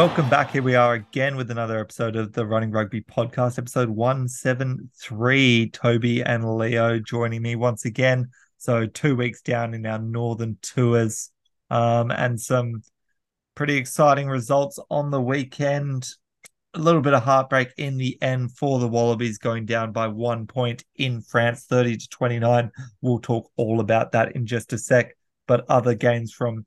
Welcome back. Here we are again with another episode of the Running Rugby podcast, episode 173. Toby and Leo joining me once again. So, two weeks down in our northern tours um, and some pretty exciting results on the weekend. A little bit of heartbreak in the end for the Wallabies going down by one point in France, 30 to 29. We'll talk all about that in just a sec. But other games from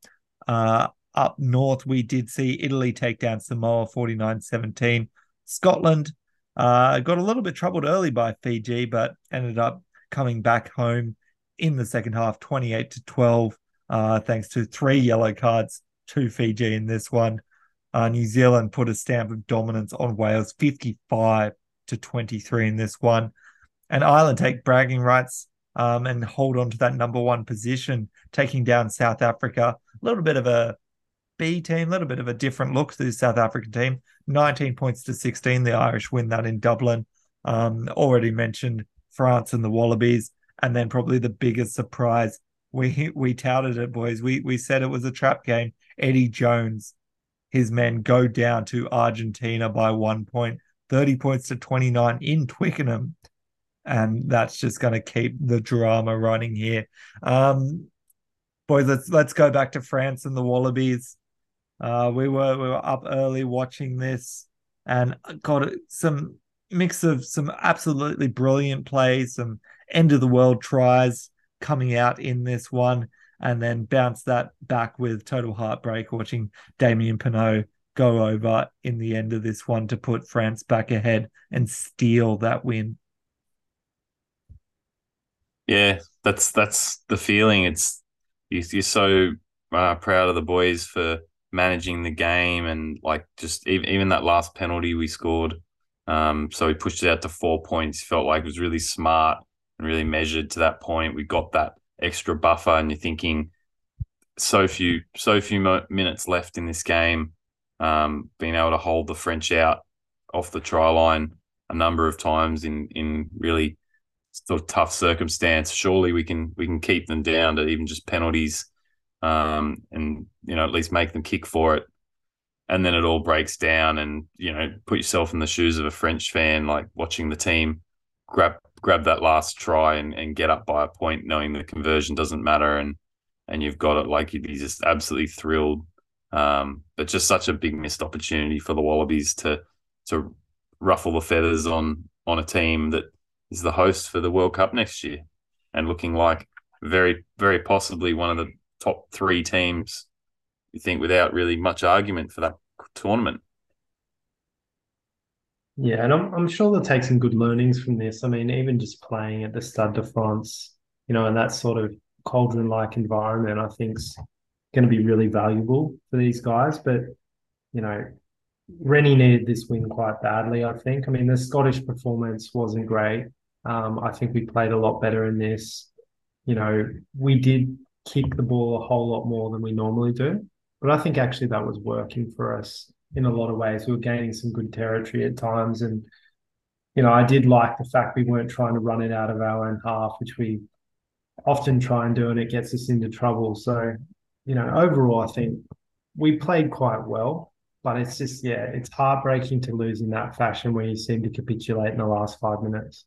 uh, up north, we did see Italy take down Samoa 49 17. Scotland uh, got a little bit troubled early by Fiji, but ended up coming back home in the second half 28 to 12, uh, thanks to three yellow cards to Fiji in this one. Uh, New Zealand put a stamp of dominance on Wales 55 to 23 in this one. And Ireland take bragging rights um, and hold on to that number one position, taking down South Africa. A little bit of a B team, a little bit of a different look to the South African team. 19 points to 16. The Irish win that in Dublin. Um, already mentioned France and the Wallabies. And then probably the biggest surprise, we we touted it, boys. We we said it was a trap game. Eddie Jones, his men go down to Argentina by one point, 30 points to 29 in Twickenham. And that's just going to keep the drama running here. Um, boys, let's let's go back to France and the Wallabies. Uh, we were we were up early watching this, and got some mix of some absolutely brilliant plays, some end of the world tries coming out in this one, and then bounce that back with total heartbreak watching Damien Penaud go over in the end of this one to put France back ahead and steal that win. Yeah, that's that's the feeling. It's you, you're so uh, proud of the boys for managing the game and like just even, even that last penalty we scored. Um, so we pushed it out to four points. Felt like it was really smart and really measured to that point. We got that extra buffer, and you're thinking so few so few mo- minutes left in this game. Um, being able to hold the French out off the try line a number of times in in really sort of tough circumstance. Surely we can we can keep them down to even just penalties, um, and you know at least make them kick for it. And then it all breaks down, and you know put yourself in the shoes of a French fan, like watching the team grab grab that last try and, and get up by a point, knowing the conversion doesn't matter, and and you've got it. Like you'd be just absolutely thrilled. Um, but just such a big missed opportunity for the Wallabies to to ruffle the feathers on on a team that is the host for the World Cup next year and looking like very, very possibly one of the top three teams, you think, without really much argument for that tournament. Yeah, and I'm, I'm sure they'll take some good learnings from this. I mean, even just playing at the Stade de France, you know, in that sort of cauldron like environment, I think's going to be really valuable for these guys. But, you know, Rennie needed this win quite badly, I think. I mean, the Scottish performance wasn't great. Um, I think we played a lot better in this. You know, we did kick the ball a whole lot more than we normally do. But I think actually that was working for us in a lot of ways. We were gaining some good territory at times. And, you know, I did like the fact we weren't trying to run it out of our own half, which we often try and do, and it gets us into trouble. So, you know, overall, I think we played quite well. But it's just, yeah, it's heartbreaking to lose in that fashion where you seem to capitulate in the last five minutes.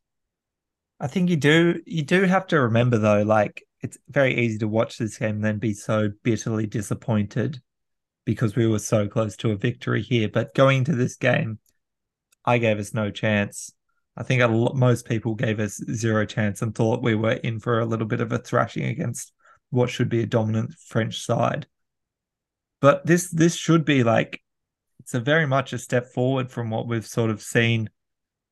I think you do you do have to remember though, like it's very easy to watch this game and then be so bitterly disappointed because we were so close to a victory here. But going into this game, I gave us no chance. I think lot, most people gave us zero chance and thought we were in for a little bit of a thrashing against what should be a dominant French side. But this this should be like it's a very much a step forward from what we've sort of seen.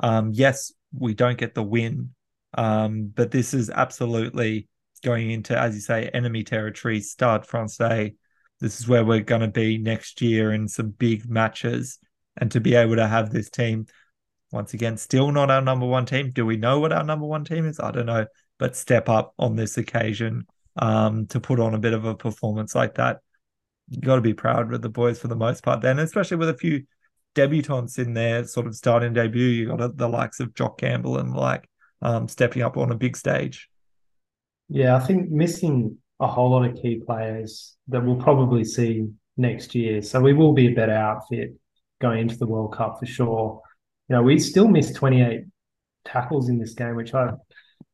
Um, yes, we don't get the win, um, but this is absolutely going into, as you say, enemy territory, Stade Francais. This is where we're going to be next year in some big matches. And to be able to have this team, once again, still not our number one team. Do we know what our number one team is? I don't know. But step up on this occasion um, to put on a bit of a performance like that. You got to be proud with the boys for the most part, then, especially with a few debutants in there, sort of starting debut. You got the likes of Jock Campbell and like um, stepping up on a big stage. Yeah, I think missing a whole lot of key players that we'll probably see next year. So we will be a better outfit going into the World Cup for sure. You know, we still missed 28 tackles in this game, which I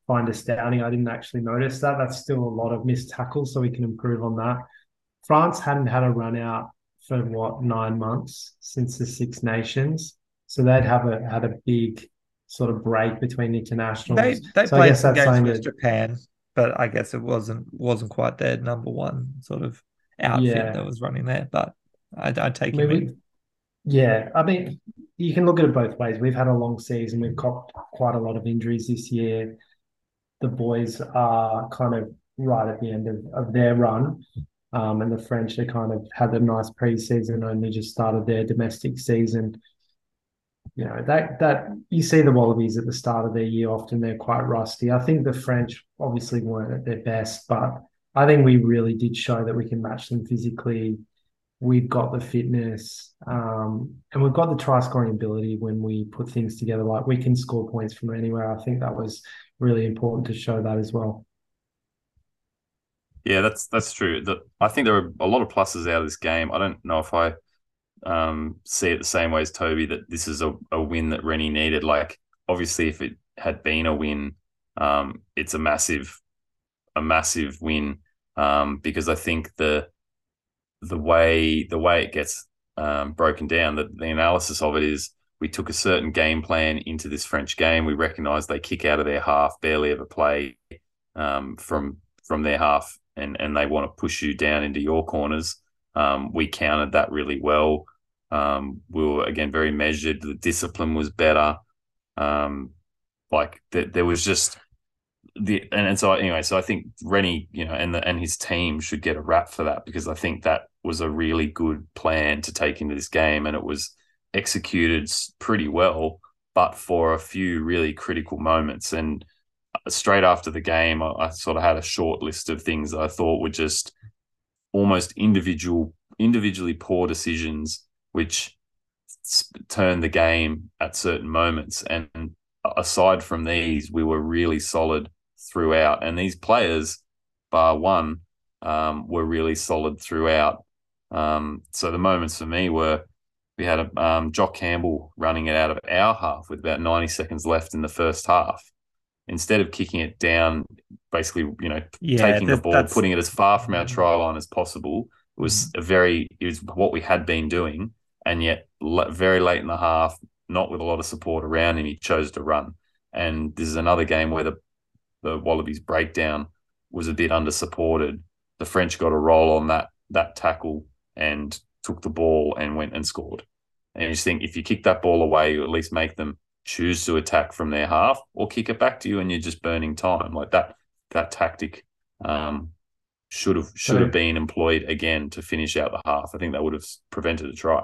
find astounding. I didn't actually notice that. That's still a lot of missed tackles, so we can improve on that. France hadn't had a run out for what nine months since the Six Nations, so they'd have a had a big sort of break between internationals. They they so played some games with Japan, but I guess it wasn't wasn't quite their number one sort of outfit yeah. that was running there. But I, I take I mean, Yeah, I mean, you can look at it both ways. We've had a long season. We've got quite a lot of injuries this year. The boys are kind of right at the end of, of their run. Um, and the French, they kind of had a nice preseason, and only just started their domestic season you know that that you see the Wallabies at the start of their year often they're quite rusty. I think the French obviously weren't at their best, but I think we really did show that we can match them physically. We've got the fitness, um, and we've got the try scoring ability when we put things together. Like we can score points from anywhere. I think that was really important to show that as well. Yeah, that's that's true. The, I think there are a lot of pluses out of this game. I don't know if I um, see it the same way as Toby that this is a, a win that Rennie needed. Like, obviously, if it had been a win, um, it's a massive, a massive win um, because I think the the way the way it gets um, broken down, that the analysis of it is we took a certain game plan into this French game. We recognise they kick out of their half, barely ever play um, from from their half, and and they want to push you down into your corners. Um, we countered that really well. Um, we were again very measured. The discipline was better. Um, like th- there was just the and, and so anyway, so I think Rennie, you know, and the, and his team should get a rap for that because I think that was a really good plan to take into this game, and it was executed pretty well, but for a few really critical moments. And uh, straight after the game, I, I sort of had a short list of things that I thought were just almost individual, individually poor decisions which turned the game at certain moments. And aside from these, we were really solid throughout. And these players, bar one, um, were really solid throughout. Um, so the moments for me were we had a um, Jock Campbell running it out of our half with about 90 seconds left in the first half. Instead of kicking it down, basically, you know, yeah, taking the ball, putting it as far from our try line as possible, it was mm. a very, it was what we had been doing and yet very late in the half, not with a lot of support around him, he chose to run. And this is another game where the the Wallabies breakdown was a bit under supported. The French got a roll on that that tackle and took the ball and went and scored. And you just think if you kick that ball away, you at least make them choose to attack from their half or kick it back to you and you're just burning time. Like that that tactic um, should have should have been employed again to finish out the half. I think that would have prevented a try.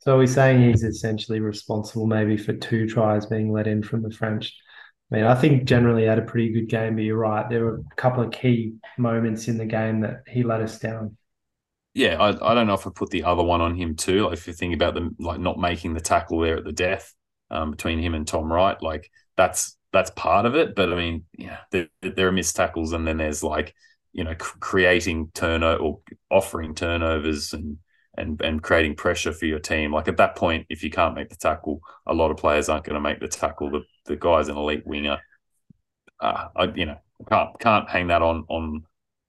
So we're saying he's essentially responsible maybe for two tries being let in from the French. I mean, I think generally had a pretty good game, but you're right. There were a couple of key moments in the game that he let us down. Yeah, I, I don't know if I put the other one on him too. Like if you think about them, like not making the tackle there at the death um, between him and Tom Wright, like that's that's part of it. But I mean, yeah, there, there are missed tackles, and then there's like you know creating turnover or offering turnovers and and and creating pressure for your team. Like at that point, if you can't make the tackle, a lot of players aren't going to make the tackle. The the guy's an elite winger. Uh, I you know can't can't hang that on on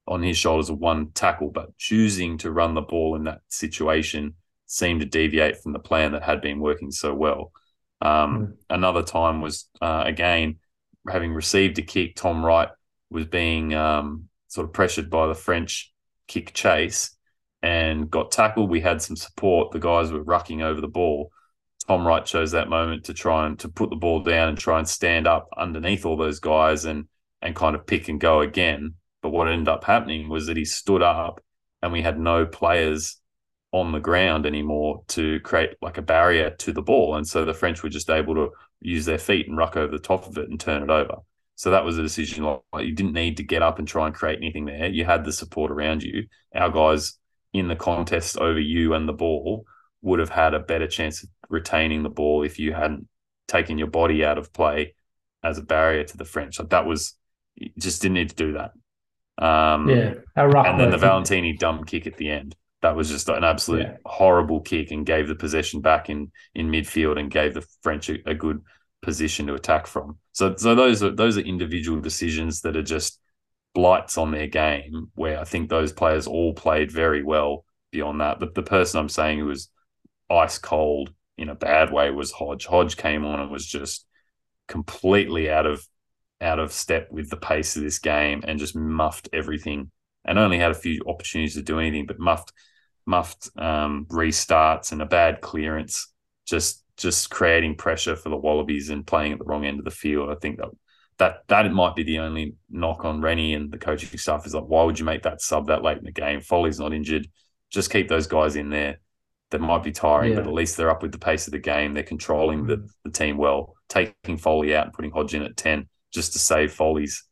on his shoulders of one tackle, but choosing to run the ball in that situation seemed to deviate from the plan that had been working so well. Um, mm. Another time was uh, again having received a kick. Tom Wright was being um, sort of pressured by the French kick chase and got tackled. We had some support. The guys were rucking over the ball. Tom Wright chose that moment to try and to put the ball down and try and stand up underneath all those guys and and kind of pick and go again. But what ended up happening was that he stood up and we had no players on the ground anymore to create like a barrier to the ball. And so the French were just able to use their feet and ruck over the top of it and turn it over. So that was a decision like you didn't need to get up and try and create anything there. You had the support around you. Our guys in the contest over you and the ball would have had a better chance of retaining the ball if you hadn't taken your body out of play as a barrier to the French. Like that was you just didn't need to do that. Um, yeah, and then the Valentini dumb kick at the end. That was just an absolute yeah. horrible kick and gave the possession back in in midfield and gave the French a, a good position to attack from. So so those are those are individual decisions that are just blights on their game where I think those players all played very well beyond that. But the person I'm saying who was ice cold in a bad way was Hodge. Hodge came on and was just completely out of out of step with the pace of this game and just muffed everything and only had a few opportunities to do anything, but muffed muffed um, restarts and a bad clearance, just just creating pressure for the Wallabies and playing at the wrong end of the field. I think that that that might be the only knock on Rennie and the coaching staff is like, why would you make that sub that late in the game? Foley's not injured. Just keep those guys in there. They might be tiring, yeah. but at least they're up with the pace of the game. They're controlling the, mm. the team well, taking Foley out and putting Hodge in at 10 just to save Foley's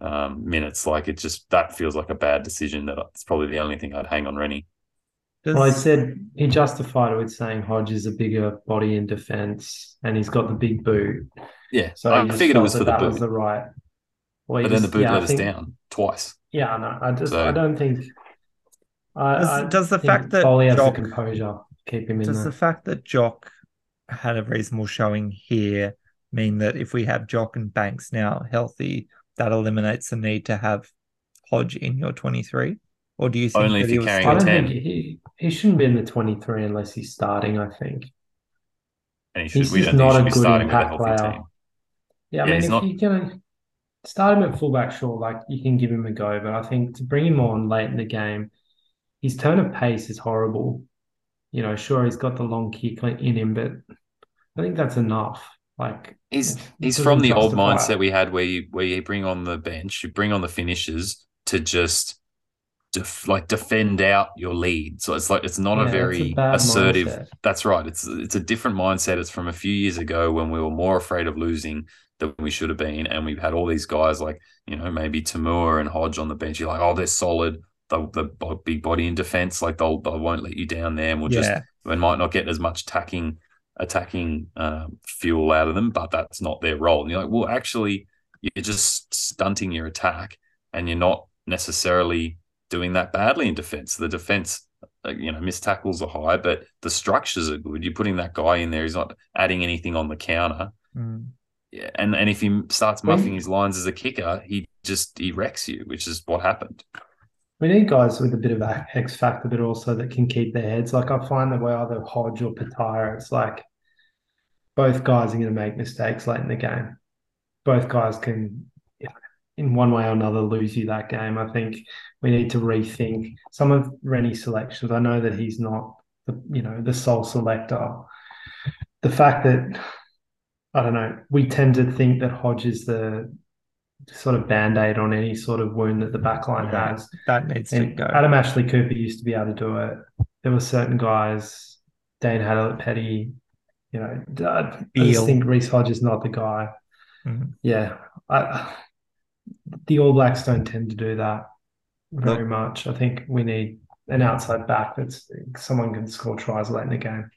um, minutes. Like it just, that feels like a bad decision. That it's probably the only thing I'd hang on Rennie. Well, I said he justified it with saying Hodge is a bigger body in defence and he's got the big boot. Yeah, so I figured it was for the that boot. was the right. Well, but then the boot yeah, let us down twice. Yeah, no, I just so, I don't think. I, does, I does the fact that Foley has Jock, the composure keep him in Does there. the fact that Jock had a reasonable showing here mean that if we have Jock and Banks now healthy, that eliminates the need to have Hodge in your twenty three? Or do you think only if you're carrying I don't 10. he, he shouldn't be in the twenty three unless he's starting. I think. And he should, he's we just not a good impact player. Team. Yeah, I yeah, mean, if not... you're gonna start him at fullback, sure, like you can give him a go, but I think to bring him on late in the game, his turn of pace is horrible. You know, sure, he's got the long kick in him, but I think that's enough. Like he's he's from the old mindset we had where you where you bring on the bench, you bring on the finishers to just def, like defend out your lead. So it's like it's not yeah, a very a assertive. Mindset. That's right. It's it's a different mindset. It's from a few years ago when we were more afraid of losing than we should have been, and we've had all these guys like you know maybe To'omua and Hodge on the bench. You're like, oh, they're solid. The the big body in defense, like they'll they won't let you down there, and we'll yeah. just we might not get as much attacking attacking um, fuel out of them, but that's not their role. And you're like, well, actually, you're just stunting your attack, and you're not necessarily doing that badly in defense. The defense, uh, you know, missed tackles are high, but the structures are good. You're putting that guy in there. He's not adding anything on the counter. Mm. Yeah, and and if he starts muffing his lines as a kicker, he just he wrecks you, which is what happened. We need guys with a bit of X factor, but also that can keep their heads. Like I find that way either Hodge or Petaia, it's like both guys are going to make mistakes late in the game. Both guys can, in one way or another, lose you that game. I think we need to rethink some of Rennie's selections. I know that he's not the you know the sole selector. The fact that I don't know, we tend to think that Hodge is the sort of band aid on any sort of wound that the backline yeah, has. That needs and to go. Adam Ashley Cooper used to be able to do it. There were certain guys, Dane Haylett-Petty, you know, I, I just think Reece Hodge is not the guy. Mm-hmm. Yeah. I, the All Blacks don't tend to do that very much. I think we need an outside back that's someone can score tries late in the game.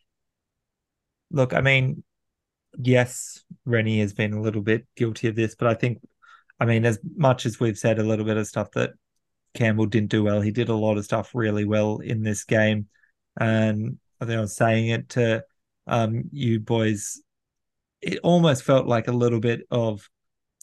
Look, I mean, yes, Rennie has been a little bit guilty of this, but I think, I mean, as much as we've said a little bit of stuff that Campbell didn't do well, he did a lot of stuff really well in this game. And I think I was saying it to um, you boys, it almost felt like a little bit of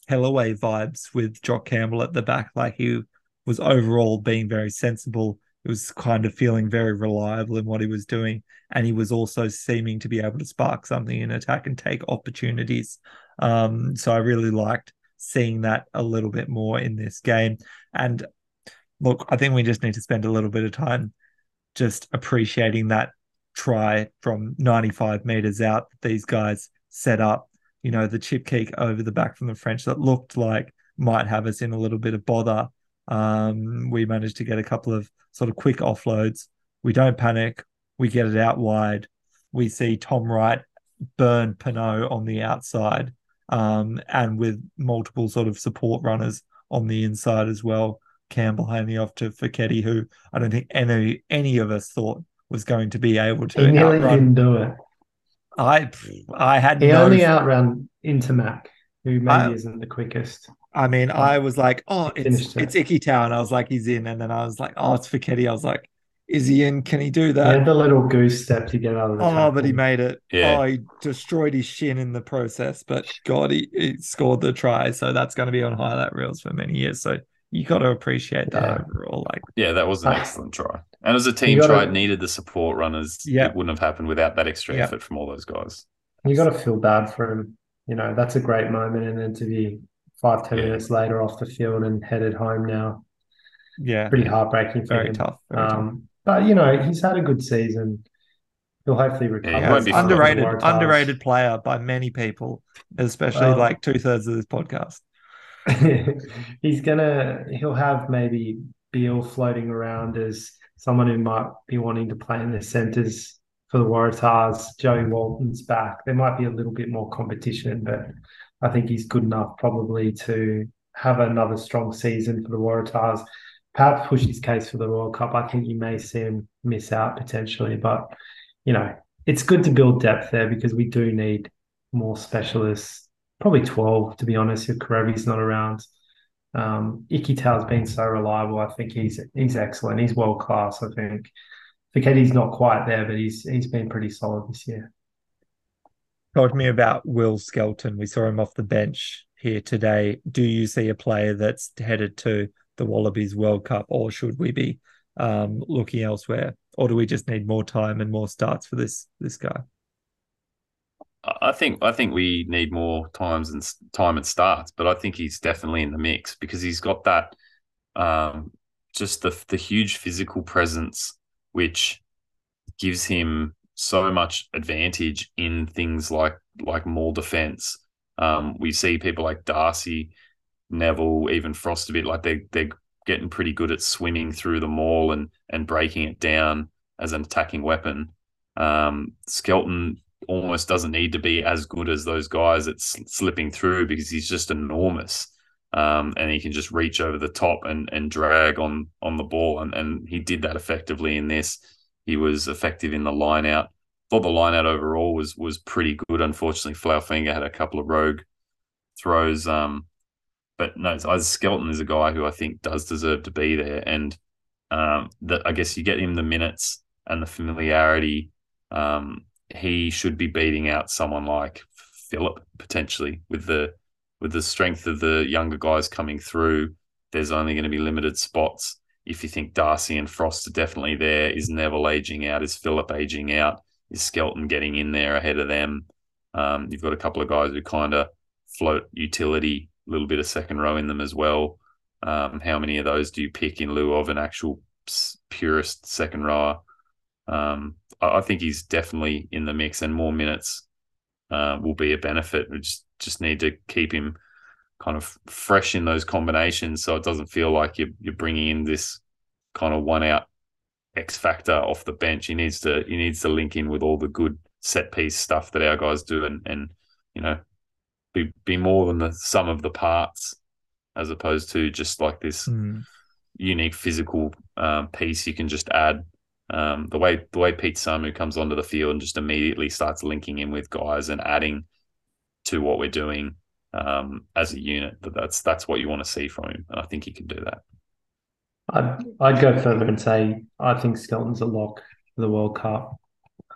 Kellaway vibes with Jock Campbell at the back. Like he was overall being very sensible. It was kind of feeling very reliable in what he was doing. And he was also seeming to be able to spark something in attack and take opportunities. Um, so I really liked seeing that a little bit more in this game. And look, I think we just need to spend a little bit of time just appreciating that try from 95 meters out that these guys set up. You know, the chip kick over the back from the French that looked like might have us in a little bit of bother Um, we managed to get a couple of sort of quick offloads. We don't panic. We get it out wide. We see Tom Wright burn Penaud on the outside, um, and with multiple sort of support runners on the inside as well. Campbell handing off to Foketi, who I don't think any any of us thought was going to be able to He nearly outrun. didn't do it. I I had He no. only outran Intermac, who maybe I- isn't the quickest. I mean, I was like, oh, it's Finished it. it's Ikitau. I was like, he's in, and then I was like, oh, it's Foketi. I was like, is he in? Can he do He that? had the little goose step to get out of the Oh, but he made it. Yeah. Oh, he destroyed his shin in the process, but God, he, he scored the try. So that's going to be on highlight reels for many years. So you got to appreciate that Yeah. overall. Like, Yeah, that was an Ah. excellent try. And as a team gotta- try, it needed the support runners. Yeah. It wouldn't have happened without that extra Yeah. effort from all those guys. You got to feel bad for him. You know, that's a great moment, and then to be five, ten Yeah. minutes later off the field and headed home now, yeah, pretty heartbreaking for very him. tough. Very tough. Um, but you know, he's had a good season. He'll hopefully recover. he Yeah, won't be underrated, underrated player by many people, especially Well- like two thirds of this podcast. he's gonna he'll have maybe Beale floating around as someone who might be wanting to play in the centres for the Waratahs. Joey Walton's back. There might be a little bit more competition, but I think he's good enough probably to have another strong season for the Waratahs. Perhaps push his case for the World Cup. I think you may see him miss out potentially, but you know, it's good to build depth there because we do need more specialists probably 12 to be honest if Kerevi's not around um Ikitau's been so reliable I think he's he's excellent he's world class I think Foketi's not quite there but he's he's been pretty solid this year Talk to me about Will Skelton. We saw him off the bench here today. Do you see a player that's headed to the Wallabies World Cup, or should we be um, looking elsewhere, or do we just need more time and more starts for this this guy? I think I think we need more times and time and starts, but I think he's definitely in the mix because he's got that um, just the the huge physical presence, which gives him so much advantage in things like like maul defense. Um, we see people like Darcy, Neville, even Frost a bit like they they're getting pretty good at swimming through the maul and and breaking it down as an attacking weapon. Um, Skelton almost doesn't need to be as good as those guys at slipping through because he's just enormous. Um, and he can just reach over the top and, and drag on on the ball, and, and he did that effectively in this. He was effective in the line out. Thought the line out overall was was pretty good. Unfortunately, Folau Fainga'a had a couple of rogue throws. Um, but no, Skelton is a guy who I think does deserve to be there, and um, that I guess you get him the minutes and the familiarity. Um, he should be beating out someone like Philip potentially with the with the strength of the younger guys coming through. There's only going to be limited spots. If you think Darcy and Frost are definitely there, is Neville aging out? Is Philip aging out? Is Skelton getting in there ahead of them? Um, you've got a couple of guys who kind of float utility, a little bit of second row in them as well. Um, how many of those do you pick in lieu of an actual purist second rower? Um, I, I think he's definitely in the mix, and more minutes uh, will be a benefit. We just just need to keep him kind of fresh in those combinations, so it doesn't feel like you're you're bringing in this kind of one out X factor off the bench. He needs to he needs to link in with all the good set piece stuff that our guys do, and and you know be be more than the sum of the parts, as opposed to just like this Hmm. unique physical um, piece you can just add. Um, the way the way Pete Samu comes onto the field and just immediately starts linking in with guys and adding to what we're doing um, as a unit. That that's that's what you want to see from him, and I think he can do that. I'd, I'd go further and say I think Skelton's a lock for the World Cup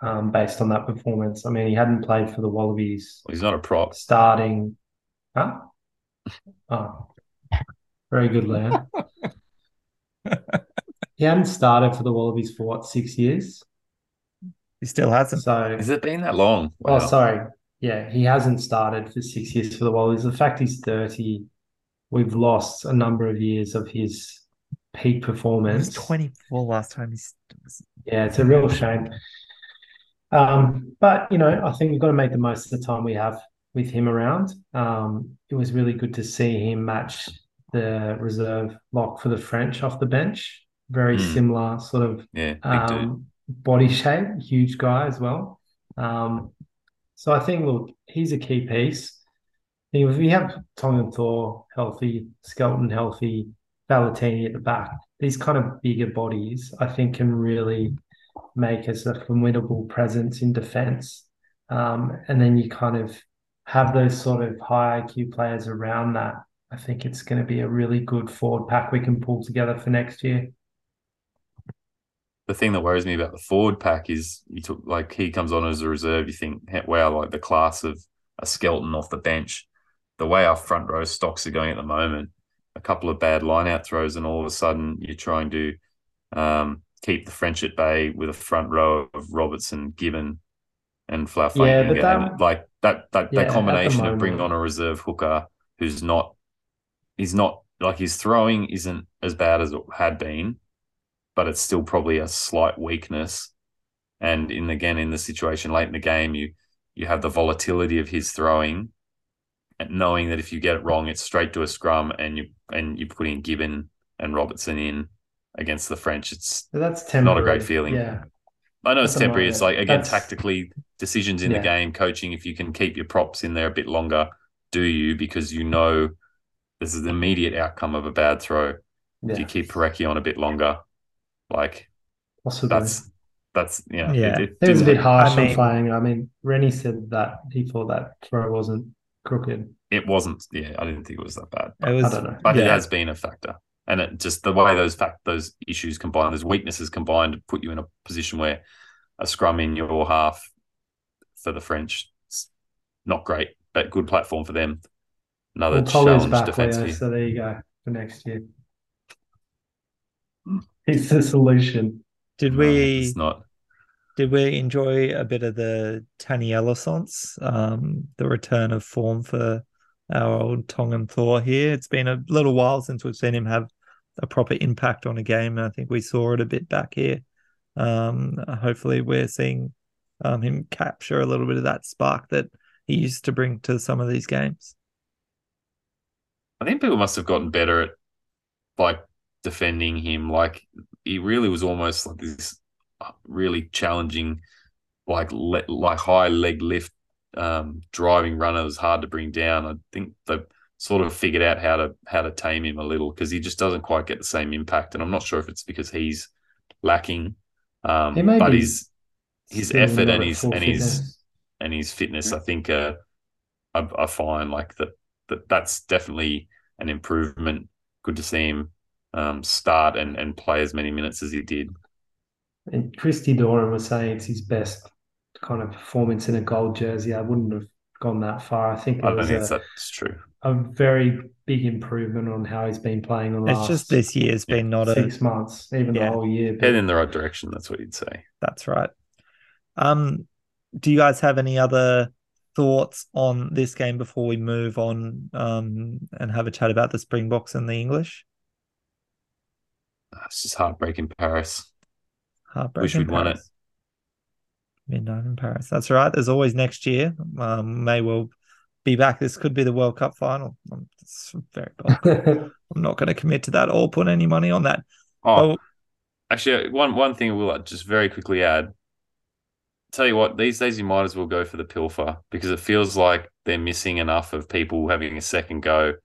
um, based on that performance. I mean, he hadn't played for the Wallabies He's not a prop. starting. Huh? Oh, very good, Leon. he hadn't started for the Wallabies for what, six years? He still hasn't. So, Has it been that long? oh, sorry. Yeah, he hasn't started for six years for the Wallabies. The fact he's 30, we've lost a number of years of his peak He was performance. 24 last time. He's Yeah, it's a real shame. Um, but you know, I think we've got to make the most of the time we have with him around. Um, it was really good to see him match the reserve lock for the French off the bench. Very Mm. similar sort of Yeah, um, body shape, huge guy as well. Um, so I think, look, he's a key piece. I think if we have Tongan Thor healthy, Skelton healthy, Valentini at the back, these kind of bigger bodies, I think, can really make us a formidable presence in defence. Um, and then you kind of have those sort of high IQ players around that. I think it's going to be a really good forward pack we can pull together for next year. The thing that worries me about the forward pack is you took like he comes on as a reserve. You think, "Hey, wow, like the class of a Skelton off the bench. The way our front row stocks are going at the moment, a couple of bad line out throws, and all of a sudden you're trying to um, keep the French at bay with a front row of Robertson, Gibbon, and Fainga'a. Yeah, but and, that- like that that, Yeah, that combination of bringing on a reserve hooker who's not, he's not like his throwing isn't as bad as it had been, but it's still probably a slight weakness. And in again in the situation late in the game, you you have the volatility of his throwing, and knowing that if you get it wrong, it's straight to a scrum, and you and you put in Gibbon and Robertson in against the French. It's So that's temporary. Not a great feeling. Yeah. I know it's temporary. It's like again that's- tactically decisions in Yeah. the game, coaching. If you can keep your props in there a bit longer, do you? Because you know this is the immediate outcome of a bad throw. Yeah. If you keep Porecki on a bit longer, like Possibly. that's that's you know, Yeah. It, it It was a bit harsh I mean- on playing. I mean, Rennie said that he thought that throw wasn't crooked. It wasn't. Yeah, I didn't think it was that bad. It was, I don't know. but it has been a factor. And it just the way those fact those issues combined, those weaknesses combined, put you in a position where a scrum in your half for the French, it's not great, but good platform for them. Another Well, challenge back, Leo, defensively. so there you go for next year. Hmm. It's the solution. Did No, we It's not. did we enjoy a bit of the Taniela Sans, um, the return of form for our old Tongan Thor here? It's been a little while since we've seen him have a proper impact on a game, and I think we saw it a bit back here. Um, hopefully, we're seeing um, him capture a little bit of that spark that he used to bring to some of these games. I think people must have gotten better at like defending him. Like he really was almost like this really challenging, like le- like high leg lift um, driving runner. Was hard to bring down. I think they've sort of figured out how to how to tame him a little because he just doesn't quite get the same impact. And I'm not sure if it's because he's lacking, um, He but his his effort and his and his and his fitness, I think, uh, are, are fine. Like that, that, that's definitely an improvement. Good to see him um, start and, and play as many minutes as he did. And Christy Doran was saying it's his best kind of performance in a gold jersey. I wouldn't have gone that far. I think it I don't was think a, that's true. a very big improvement on how he's been playing the It's last just this year's yeah, been not a six months, even Yeah. the whole year. Head in the right direction. That's what you'd say. That's right. Um, do you guys have any other thoughts on this game before we move on um, and have a chat about the Springboks and the English? It's just heartbreaking Paris. Heartbreak Wish we'd won it. Paris. Midnight in Paris. That's right. There's always next year. Um, may well be back. This could be the World Cup final. Um, It's very possible. I'm not going to commit to that or put any money on that. Oh, Oh, actually, one one thing we'll just very quickly add. Tell you what, these days you might as well go for the pilfer because it feels like they're missing enough of people having a second go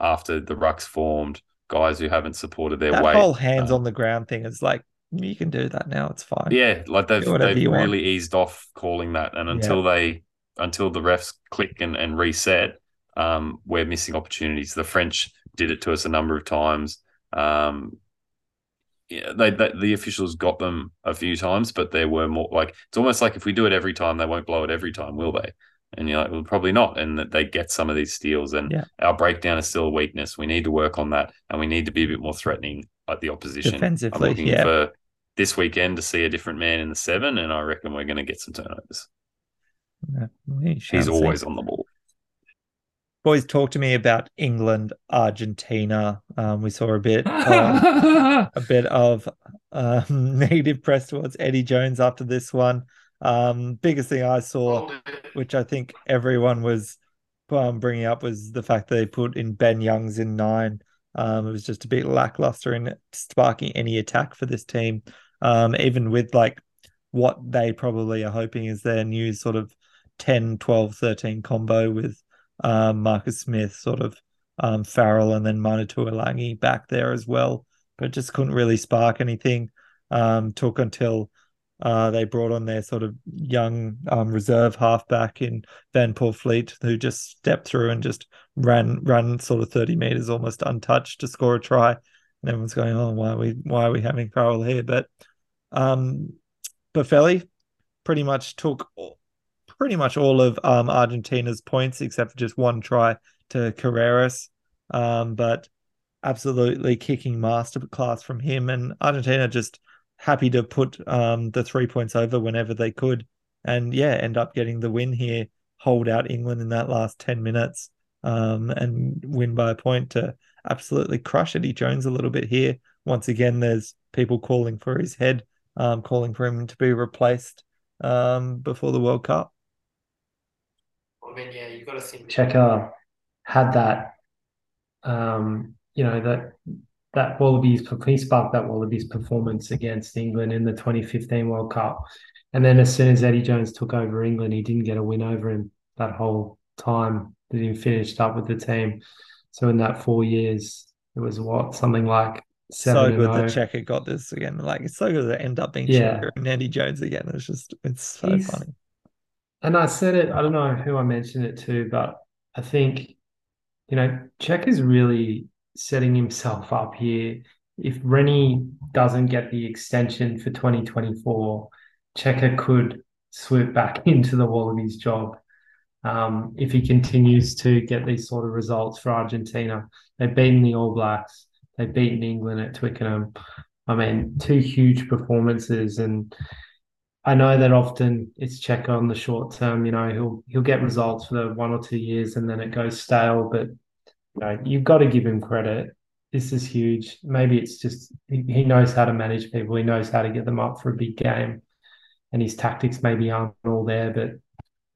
after the rucks formed. Guys who haven't supported their that weight. whole hands uh, on the ground thing is like you can do that now. It's fine. Yeah, like they've they've you want. really eased off calling that, and until they until the refs click and, and reset, um, we're missing opportunities. The French did it to us a number of times. Um, yeah, they, they the officials got them a few times, but there were more like it's almost like if we do it every time, they won't blow it every time, will they? And you're like, well, probably not. And that they get some of these steals, and Yeah. our breakdown is still a weakness. We need to work on that, and we need to be a bit more threatening at the opposition. I'm looking yeah. for this weekend to see a different man in the seven, and I reckon we're going to get some turnovers. Yeah, we shall He's always on the ball. Boys, talk to me about England, Argentina. Um, we saw a bit, of, a bit of um, negative press towards Eddie Jones after this one. Um, biggest thing I saw, which I think everyone was um, bringing up, was the fact that they put in Ben Youngs in nine. Um, it was just a bit lackluster in sparking any attack for this team. Um, even with like what they probably are hoping is their new sort of 10, 12, 13 combo with um, Marcus Smith, sort of um, Farrell, and then Manu Tuilagi back there as well. But just couldn't really spark anything. Um, took until uh, they brought on their sort of young um, reserve halfback in Van Poortvliet, who just stepped through and just ran ran sort of 30 meters almost untouched to score a try. And everyone's going, "Oh, why are we why are we having Farrell here?" But um, Boffelli pretty much took pretty much all of um, Argentina's points except for just one try to Carreras. Um, but absolutely kicking masterclass from him, and Argentina just happy to put um, the three points over whenever they could, and yeah, end up getting the win here, hold out England in that last ten minutes, um, and win by a point to absolutely crush Eddie Jones a little bit here. Once again, there's people calling for his head, um, calling for him to be replaced um, before the World Cup. I mean, yeah, you've got to think Cheika had that, um, you know, that that Wallabies, he sparked that Wallabies performance against England in the 2015 World Cup. And then as soon as Eddie Jones took over England, he didn't get a win over him that whole time that he finished up with the team. So in that four years, it was what something like so good that oh. Cheika got this again. Like it's so good that end up being yeah. Cheika and Eddie Jones again. It's just it's so He's, funny. And I said it. I don't know who I mentioned it to, but I think you know Cheika is really setting himself up here. If Rennie doesn't get the extension for 2024, Cheika could swoop back into the Wallabies job. Um, if he continues to get these sort of results for Argentina, they've beaten the All Blacks, they've beaten England at Twickenham. I mean, two huge performances, and I know that often it's Cheika on the short term. You know, he'll he'll get results for one or two years, and then it goes stale. But know, you've got to give him credit. This is huge. Maybe it's just he, he knows how to manage people. He knows how to get them up for a big game, and his tactics maybe aren't all there, but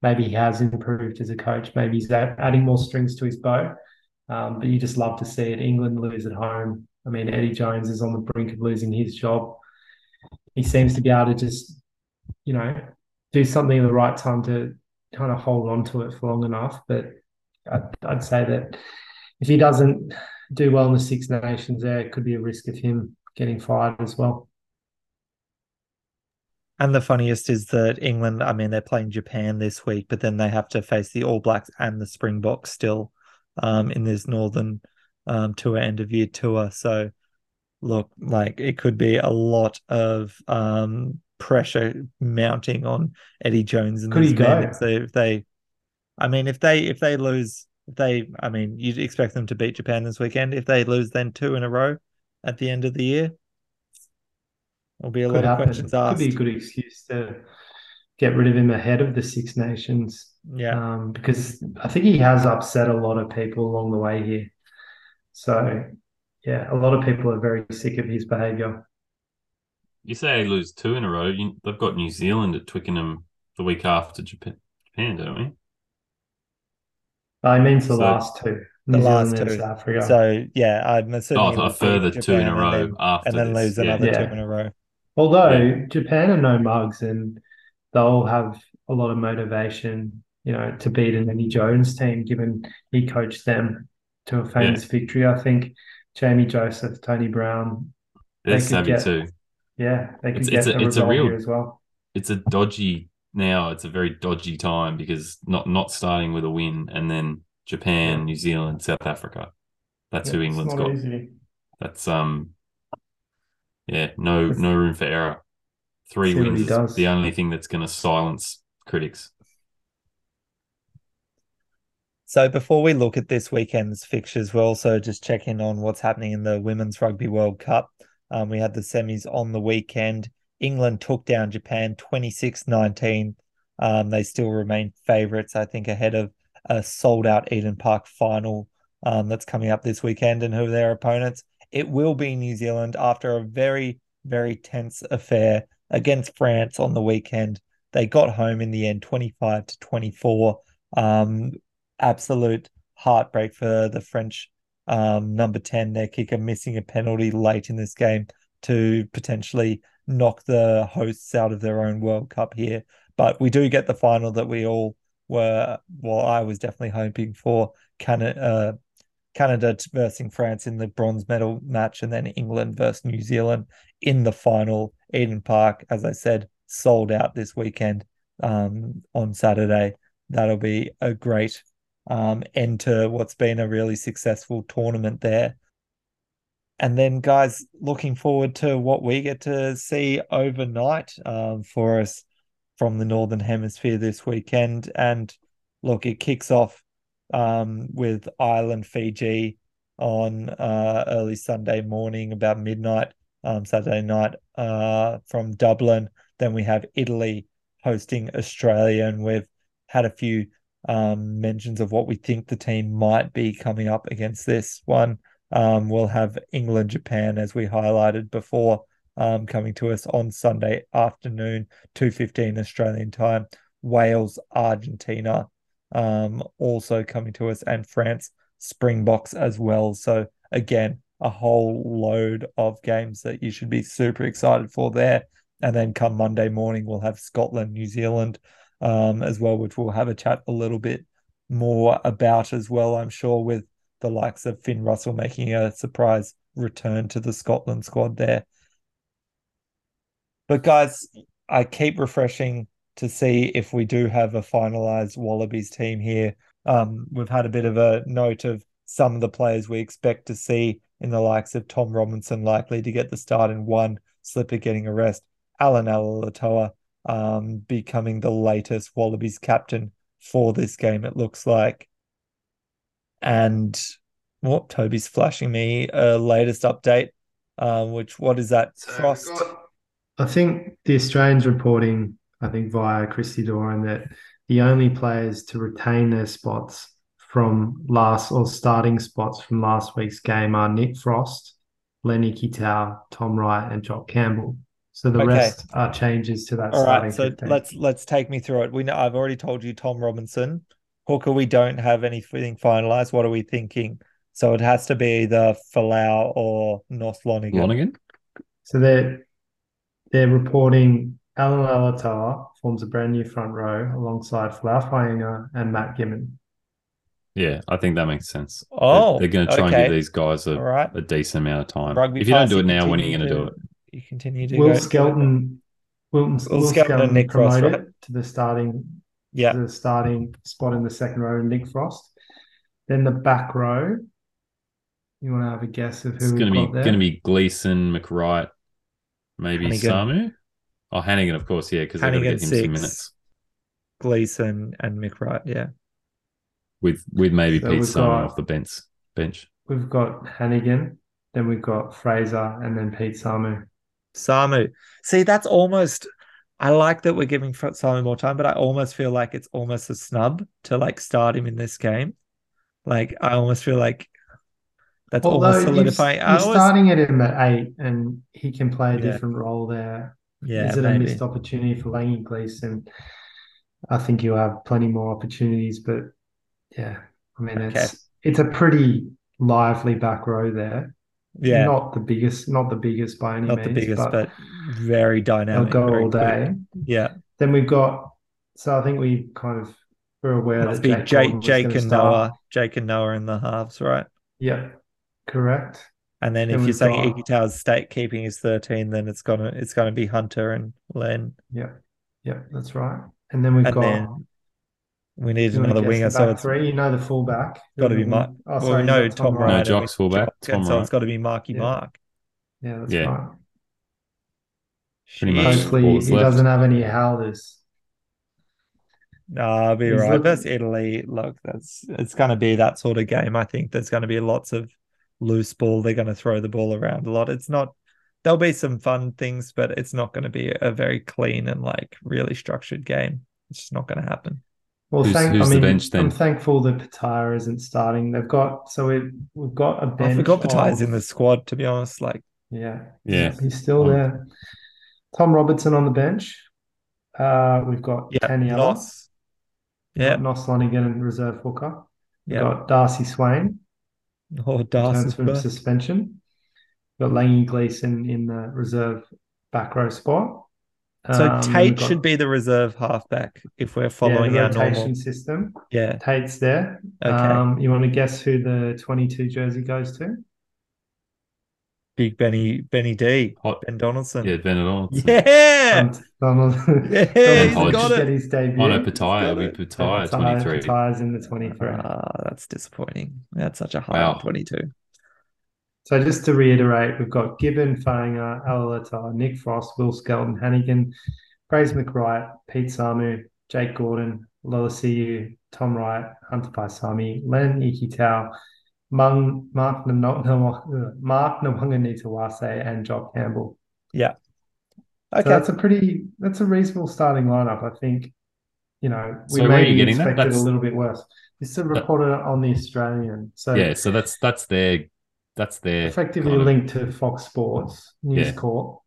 maybe he has improved as a coach. Maybe he's adding more strings to his bow. Um, but you just love to see it. England lose at home. I mean, Eddie Jones is on the brink of losing his job. He seems to be able to just, you know, do something at the right time to kind of hold on to it for long enough. But I'd, I'd say that if he doesn't do well in the Six Nations, there could be a risk of him getting fired as well. And the funniest is that England, I mean, they're playing Japan this week, but then they have to face the All Blacks and the Springboks still um, in this Northern um, Tour end of year tour. So, look, like it could be a lot of um, pressure mounting on Eddie Jones and could he go? So if they, I mean, if they if they lose they, I mean, you'd expect them to beat Japan this weekend. If they lose then two in a row at the end of the year, there'll be a Could lot happen. of questions asked. Could be a good excuse to get rid of him ahead of the Six Nations. Yeah, um, because I think he has upset a lot of people along the way here. So, yeah, a lot of people are very sick of his behaviour. You say they lose two in a row. You, they've got New Zealand at Twickenham the week after Japan, Japan don't we? I mean the so, last two. New the Zealand last two. South Africa. So yeah, I'm assuming oh, a further two in a row and then, after and then this. lose another yeah. two in a row. Although yeah. Japan are no mugs and they'll have a lot of motivation, you know, to beat an Eddie Jones team, given he coached them to a famous yeah. victory. I think Jamie Joseph, Tony Brown, they're savvy get, too. Yeah, they could it's, get it's a, a it's a real, as well. It's a dodgy now it's a very dodgy time because not not starting with a win and then Japan, New Zealand, South Africa. That's yeah, who England's got. Easy. That's um yeah, no no room for error. Three wins is the only thing that's going to silence critics. So before we look at this weekend's fixtures, we're also just checking on what's happening in the Women's Rugby World Cup. Um, we had the semis on the weekend. England took down Japan 26 19. Um, they still remain favourites, I think, ahead of a sold out Eden Park final um, that's coming up this weekend and who are their opponents. It will be New Zealand after a very, very tense affair against France on the weekend. They got home in the end 25 to 24. Um, absolute heartbreak for the French um, number 10, their kicker, missing a penalty late in this game to potentially knock the hosts out of their own World Cup here. But we do get the final that we all were, well, I was definitely hoping for Canada, uh, Canada versus France in the bronze medal match, and then England versus New Zealand in the final. Eden Park, as I said, sold out this weekend um, on Saturday. That'll be a great um, end to what's been a really successful tournament there. And then, guys, looking forward to what we get to see overnight um, for us from the Northern Hemisphere this weekend. And look, it kicks off um, with Ireland, Fiji on uh, early Sunday morning, about midnight, um, Saturday night uh, from Dublin. Then we have Italy hosting Australia, and we've had a few um, mentions of what we think the team might be coming up against this one. Um, we'll have England, Japan, as we highlighted before, um, coming to us on Sunday afternoon, 2.15 Australian time. Wales, Argentina, um, also coming to us, and France, Springboks as well. So again, a whole load of games that you should be super excited for there. And then come Monday morning, we'll have Scotland, New Zealand, um, as well, which we'll have a chat a little bit more about as well, I'm sure, with the likes of Finn Russell making a surprise return to the Scotland squad there. But guys, I keep refreshing to see if we do have a finalized Wallabies team here. Um, we've had a bit of a note of some of the players we expect to see in the likes of Tom Robertson likely to get the start in one, Slipper getting a rest, Allan Alaalatoa um, becoming the latest Wallabies captain for this game, it looks like. And what Toby's flashing me a latest update, um, which what is that? So Frost. got- I think the Australians reporting, I think via Christy Doran, that the only players to retain their spots from last or starting spots from last week's game are Nick Frost, Len Ikitau, Tom Wright, and Jock Campbell. So the Okay. rest are changes to that All starting right, so 15. let's let's take me through it. We know I've already told you Tom Robertson. Hooker, we don't have anything finalized. What are we thinking? So it has to be either Folau or North Lonergan. Lonergan? So they're they're reporting Allan Alaalatoa forms a brand new front row alongside Folau Fainga'a and Matt Gibbon. Yeah, I think that makes sense. They're- Oh, they're, going to try and give these guys a, All right. a decent amount of time. Rugby if you don't do it now, when are you going to do it? You continue to Will go. Skelton, Wilton, Will Will Skelton Skelton and Nick Frost, promoted right? to the starting Yeah. the starting spot in the second row, Nick Frost. Then the back row. You want to have a guess of who It's going to be got going to be Gleeson, McReight, maybe Hanigan. Samu. Oh, Hanigan, of course, yeah, because they're going to Hanigan get him some minutes Gleeson and McReight. Yeah. with with maybe So Pete Samu got- off the bench. Bench. We've got Hanigan, then we've got Fraser, and then Pete Samu. Samu. See, that's almost. I like that we're giving Samu more time, but I almost feel like it's almost a snub to like start him in this game. Like I almost feel like that's almost Although solidifying. You're, I you're always- starting at him at eight, and he can play a Yeah. different role there. yeah, Is it a missed opportunity for Langi Gleeson? I think you'll have plenty more opportunities, but yeah, I mean Okay. it's it's a pretty lively back row there. Yeah, not, Not the biggest, not the biggest by any means, the biggest, but, but, very they'll dynamic. go very all quick. day. Yeah, Then we've got so I think we kind of were aware must that be Jake, Jake, Jake and start. Noah, Jake and Noah in the halves, right? Yeah, correct. And then Then if you're saying Iggy Towers state keeping is 13, then it's gonna it's gonna be Hunter and Len. Yeah, yeah, that's right. And then we've And got then we need you another guess winger, so it's three. You know the fullback. got to be mm-hmm. Mark. Mark. Oh, well, sorry, we know got Tom Wright. Ryan. No, Jock's fullback, Jock, Tom so Wright. it's got to be Marky Yeah. Mark. Yeah, that's Yeah. right. Pretty much. Hopefully, he left. doesn't have any howlers. No, I'll be He's right. looking- Versus Italy, look, that's it's going to be that sort of game. I think there's going to be lots of loose ball. They're going to throw the ball around a lot. It's not. There'll be some fun things, but it's not going to be a very clean and like really structured game. It's just not going to happen. Well, Who's- thank, who's I the mean, bench then? I'm thankful that Petaia isn't starting. They've got so we've we've got a bench. I forgot Petaia's of- in the squad. To be honest, like Yeah, Yeah. he's still Um, there. Tom Robertson on the bench. Uh, we've got yeah, Taniela, Nos. Yeah, got Nos Lonergan and reserve hooker. We've yeah. got Darcy Swain, Oh, returns from Darcy. suspension. Got Langi Gleeson in the reserve back row spot. So Um, Tate we've got- should be the reserve halfback if we're yeah, following the our rotation normal. system. Yeah. Tate's there. Okay. Um, you want to guess who the 22 jersey goes to? Big Benny Benny D. Hot, Ben Donaldson. yeah, Bennett Yeah. Hunt Donald. Yeah, he's Donald got it. get his debut. No, Petaia. It'll be got it. Petaia, Petaia- 23. Petaia's in the 23. Ah, that's disappointing. That's such a high Wow. 22. So just to reiterate, we've got Gibbon, Fainga'a, Alaalatoa, Nick Frost, Will Skelton, Hanigan, Grace McReight, Pete Samu, Jake Gordon, Lolesio, Tom Wright, Hunter Paisami, Len Ikitau, Mung, Mark Nwanga Mark Nwanga and Jock Campbell. Yeah. Okay. So that's a pretty that's a reasonable starting lineup. I think, you know, we So where are you maybe getting that? expected a little bit worse. This is reported on the Australian. So Yeah, so that's that's their that's their effectively kind of- linked to Fox Sports News Yeah. Corp.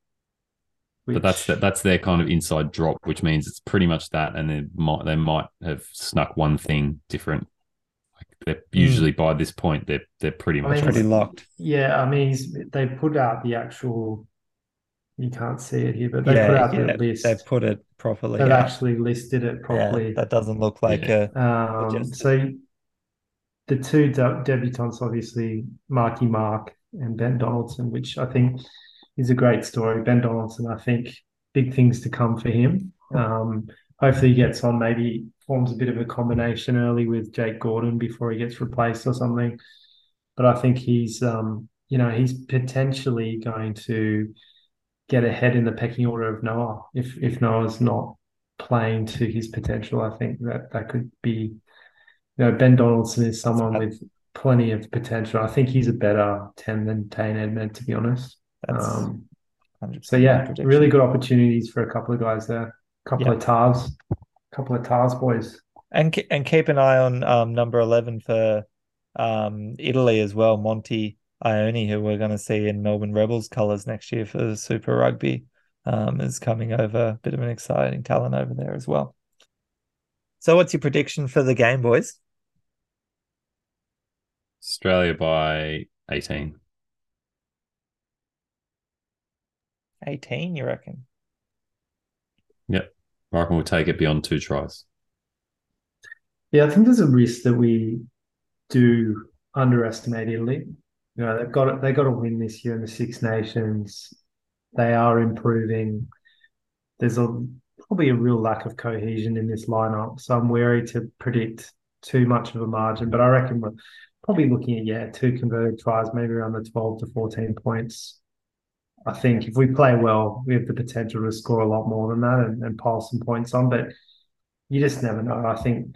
but that's which- that's their kind of inside drop, which means it's pretty much that, and they might they might have snuck one thing different. Like they're usually by this point they're they're pretty I much mean, pretty locked. Yeah, I mean, they put out the actual. You can't see it here, but they yeah, put out yeah, the list. They've put it properly. They've yeah. actually listed it Yeah, properly. that doesn't look like Yeah. a Um, so the two de- debutants, obviously, Marky Mark and Ben Donaldson, which I think is a great story. Ben Donaldson, I think, big things to come for him. Um, hopefully, he gets on, maybe forms a bit of a combination early with Jake Gordon before he gets replaced or something. But I think he's, um, you know, he's potentially going to get ahead in the pecking order of Noah if if Noah's not playing to his potential. I think that that could be, you know, Ben Donaldson is someone with plenty of potential. I think he's a better ten than Tane Edmed, to be honest. Um, so yeah, really good opportunities for a couple of guys there. A couple Yeah. of Tahs, a couple of Tahs boys. And and keep an eye on um, number eleven for um, Italy as well, Monty Ioane, who we're going to see in Melbourne Rebels colours next year for the Super Rugby, um, is coming over. Bit of an exciting talent over there as well. So, what's your prediction for the game, boys? Australia by eighteen. Eighteen, you reckon? Yep. I reckon we'll take it beyond two tries. Yeah, I think there's a risk that we do underestimate Italy. You know, they've got it, they got to win this year in the Six Nations. They are improving. There's a probably a real lack of cohesion in this lineup, so I'm wary to predict too much of a margin. But I reckon we're probably looking at yeah, two converted tries, maybe around the 12 to 14 points. I think if we play well, we have the potential to score a lot more than that and, and pile some points on. But you just never know. I think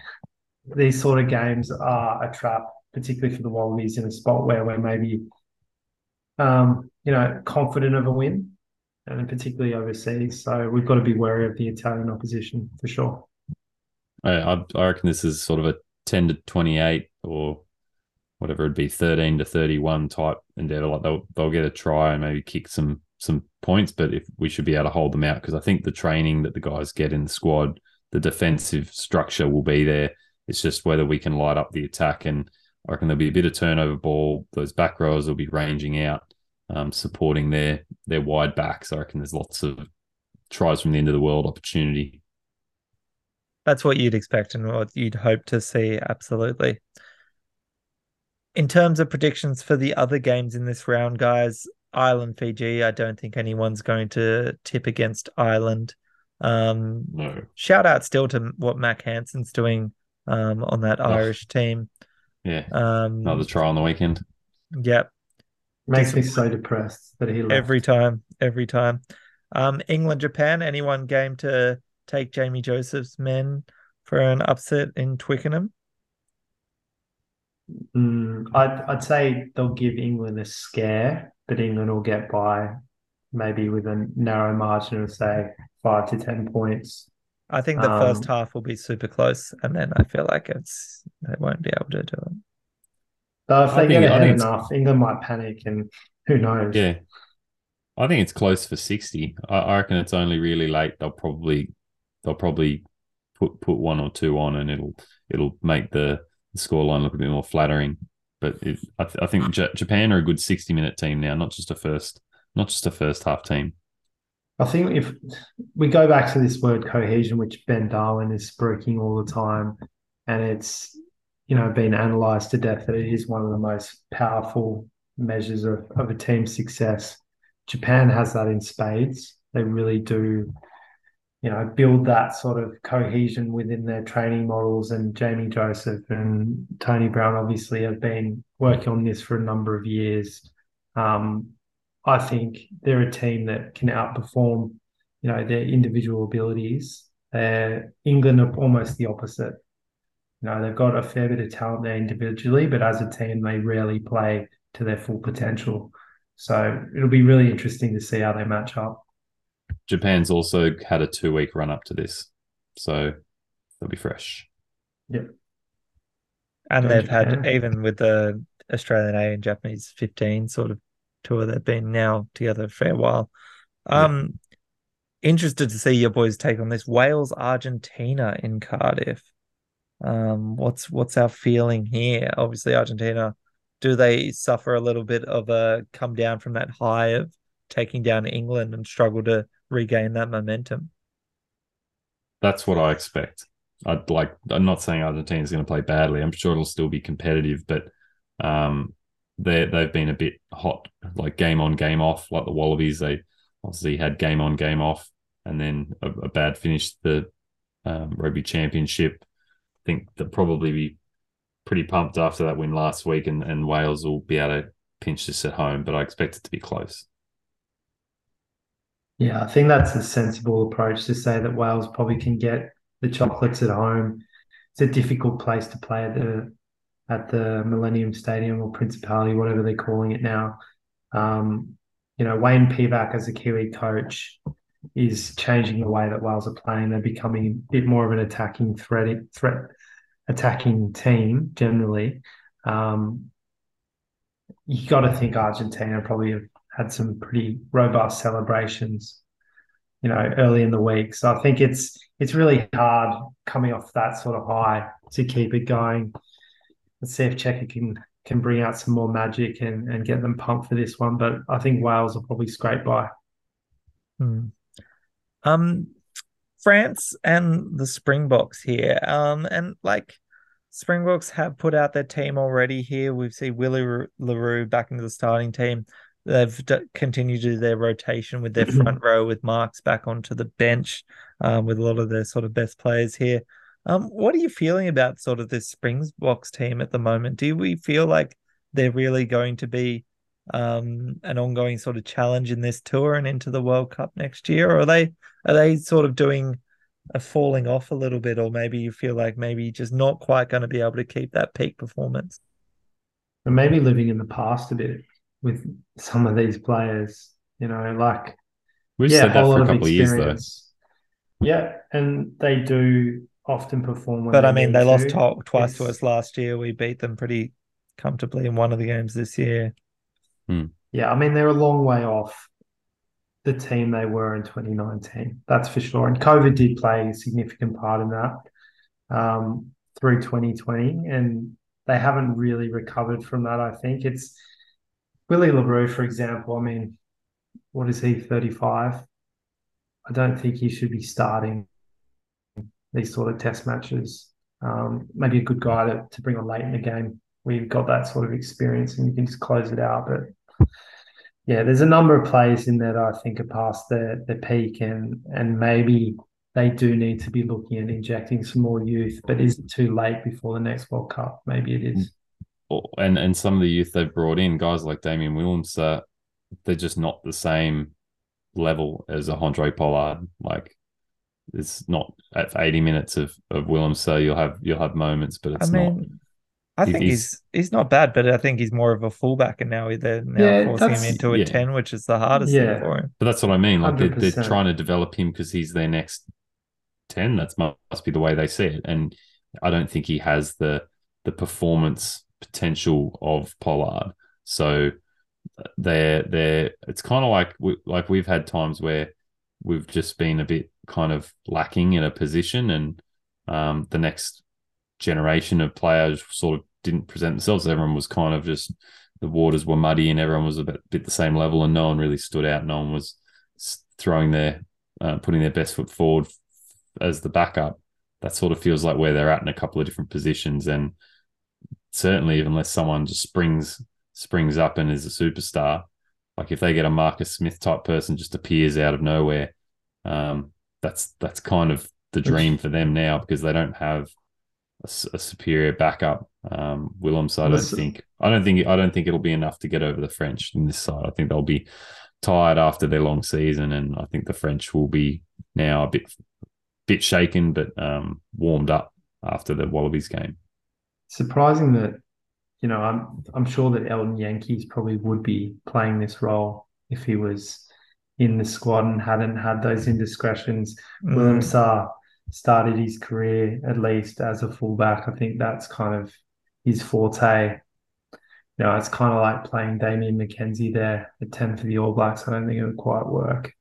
these sort of games are a trap, particularly for the Wallabies in a spot where we're maybe, um, you know, confident of a win, and particularly overseas. So we've got to be wary of the Italian opposition for sure. I, I reckon this is sort of a ten to twenty eight or whatever it'd be, thirteen to thirty one type endeavor. Like they'll they'll get a try and maybe kick some some points, but if we should be able to hold them out because I think the training that the guys get in the squad, the defensive structure will be there. It's just whether we can light up the attack, and I reckon there'll be a bit of turnover ball. Those back rows will be ranging out, um, supporting their their wide backs. I reckon there's lots of tries from the end of the world opportunity. That's what you'd expect and what you'd hope to see. Absolutely. In terms of predictions for the other games in this round, guys, Ireland, Fiji, I don't think anyone's going to tip against Ireland. Um, No, shout out still to what Mack Hansen's doing um, on that Irish team. yeah, Um, another try on the weekend. Yep, Makes me so depressed that he left. every time, every time. Um, England, Japan, anyone game to take Jamie Joseph's men for an upset in Twickenham? Mm, I'd I'd say they'll give England a scare, but England will get by maybe with a narrow margin of say five to ten points. I think the first Um, half will be super close, and then I feel like it's they won't be able to do it. Though if I they think- get I ahead it's- enough, England might panic, and who knows? Yeah. I think it's close for sixty. I, I reckon it's only really late. They'll probably they'll probably put put one or two on, and it'll it'll make the, the scoreline look a bit more flattering. but it, I, th- I think J- Japan are a good sixty minute team now, not just a first, not just a first half team. I think if we go back to this word cohesion, which Ben Darwin is speaking all the time, and it's you know been analysed to death that it is one of the most powerful measures of, of a team's success. Japan has that in spades. They really do, you know, build that sort of cohesion within their training models. And Jamie Joseph and Tony Brown obviously have been working on this for a number of years. Um, I think they're a team that can outperform, you know, their individual abilities. England are almost the opposite. You know, they've got a fair bit of talent there individually, but as a team, they rarely play to their full potential. So it'll be really interesting to see how they match up. Japan's also had a two week run up to this, so they'll be fresh. Yep. And Go they've had even with the Australian A and Japanese 15 sort of tour, they've been now together a fair while. Um, interested to see your boys take on this Wales Argentina in Cardiff. Um, what's what's our feeling here? Obviously, Argentina, do they suffer a little bit of a come down from that high of taking down England and struggle to regain that momentum? That's what I expect. I'd like. I'm not saying Argentina's going to play badly. I'm sure it'll still be competitive, but um, they they've been a bit hot, like game on, game off, like the Wallabies. They obviously had game on, game off, and then a, a bad finish the um, rugby championship. I think they'll probably be pretty pumped after that win last week, and, and Wales will be able to pinch this at home. But I expect it to be close. Yeah, I think that's a sensible approach to say that Wales probably can get the chocolates at home. It's a difficult place to play at the at the Millennium Stadium or Principality, whatever they're calling it now. Um, you know, Wayne Pivac as a Kiwi coach is changing the way that Wales are playing. They're becoming a bit more of an attacking threat, threat attacking team generally. Um, you got to think Argentina probably have had some pretty robust celebrations, you know, early in the week. So I think it's it's really hard coming off that sort of high to keep it going. Let's see if Cheika can can bring out some more magic and, and get them pumped for this one. But I think Wales will probably scrape by. Hmm. Um, France and the Springboks here. Um, and like Springboks have put out their team already here. We've seen Willie le Roux back into the starting team. They've d- continued to do their rotation with their front row with Marx back onto the bench um, with a lot of their sort of best players here. Um, what are you feeling about sort of this Springboks team at the moment? Do we feel like they're really going to be um, an ongoing sort of challenge in this tour and into the World Cup next year, or are they are they sort of doing a falling off a little bit, or maybe you feel like maybe just not quite going to be able to keep that peak performance? And maybe living in the past a bit with some of these players, you know, like We've yeah, said that whole for a lot of couple of years though. experience. Yeah, and they do often perform when But I mean, need they lost to. to- twice to us last year. We beat them pretty comfortably in one of the games this year. Yeah, I mean they're a long way off the team they were in 2019. That's for sure. And COVID did play a significant part in that um, through 2020, and they haven't really recovered from that. I think it's Willie le Roux, for example. I mean, what is he? 35. I don't think he should be starting these sort of test matches. Um, maybe a good guy to, to bring on late in the game. We've got that sort of experience and you can just close it out. But yeah, there's a number of players in there that I think are past their, their peak and and maybe they do need to be looking at injecting some more youth. But is it too late before the next World Cup? Maybe it is. And and some of the youth they've brought in, guys like Damian Willemse, uh, they're just not the same level as a Andre Pollard. Like it's not at 80 minutes of of Willemse, so you'll have you'll have moments, but I it's not. I He- think he's- he's he's not bad, but I think he's more of a fullback, and now they're now Yeah, forcing him into a yeah. ten, which is the hardest Yeah. thing for him. But that's what I mean. Like they're, they're trying to develop him because he's their next ten. That's must, must be the way they see it. And I don't think he has the the performance potential of Pollard. So they're they're it's kind of like we, like we've had times where we've just been a bit kind of lacking in a position, and um, the next generation of players sort of didn't present themselves. Everyone was kind of just the waters were muddy and everyone was a bit, bit the same level, and no one really stood out. No one was throwing their uh, putting their best foot forward as the backup. That sort of feels like where they're at in a couple of different positions, and certainly even unless someone just springs springs up and is a superstar, like if they get a Marcus Smith type person just appears out of nowhere, um, that's that's kind of the dream for them now because they don't have a, a superior backup. Um, Willemse, I don't think. I don't think. I don't think it'll be enough to get over the French in this side. I think they'll be tired after their long season, and I think the French will be now a bit bit shaken, but um, warmed up after the Wallabies game. Surprising that you know I'm I'm sure that Elton Jantjies probably would be playing this role if he was in the squad and hadn't had those indiscretions. Mm. Willem Sarr started his career at least as a fullback. I think that's kind of his forte. You know, it's kind of like playing Damian McKenzie there at 10 for the All Blacks. I don't think it would quite work.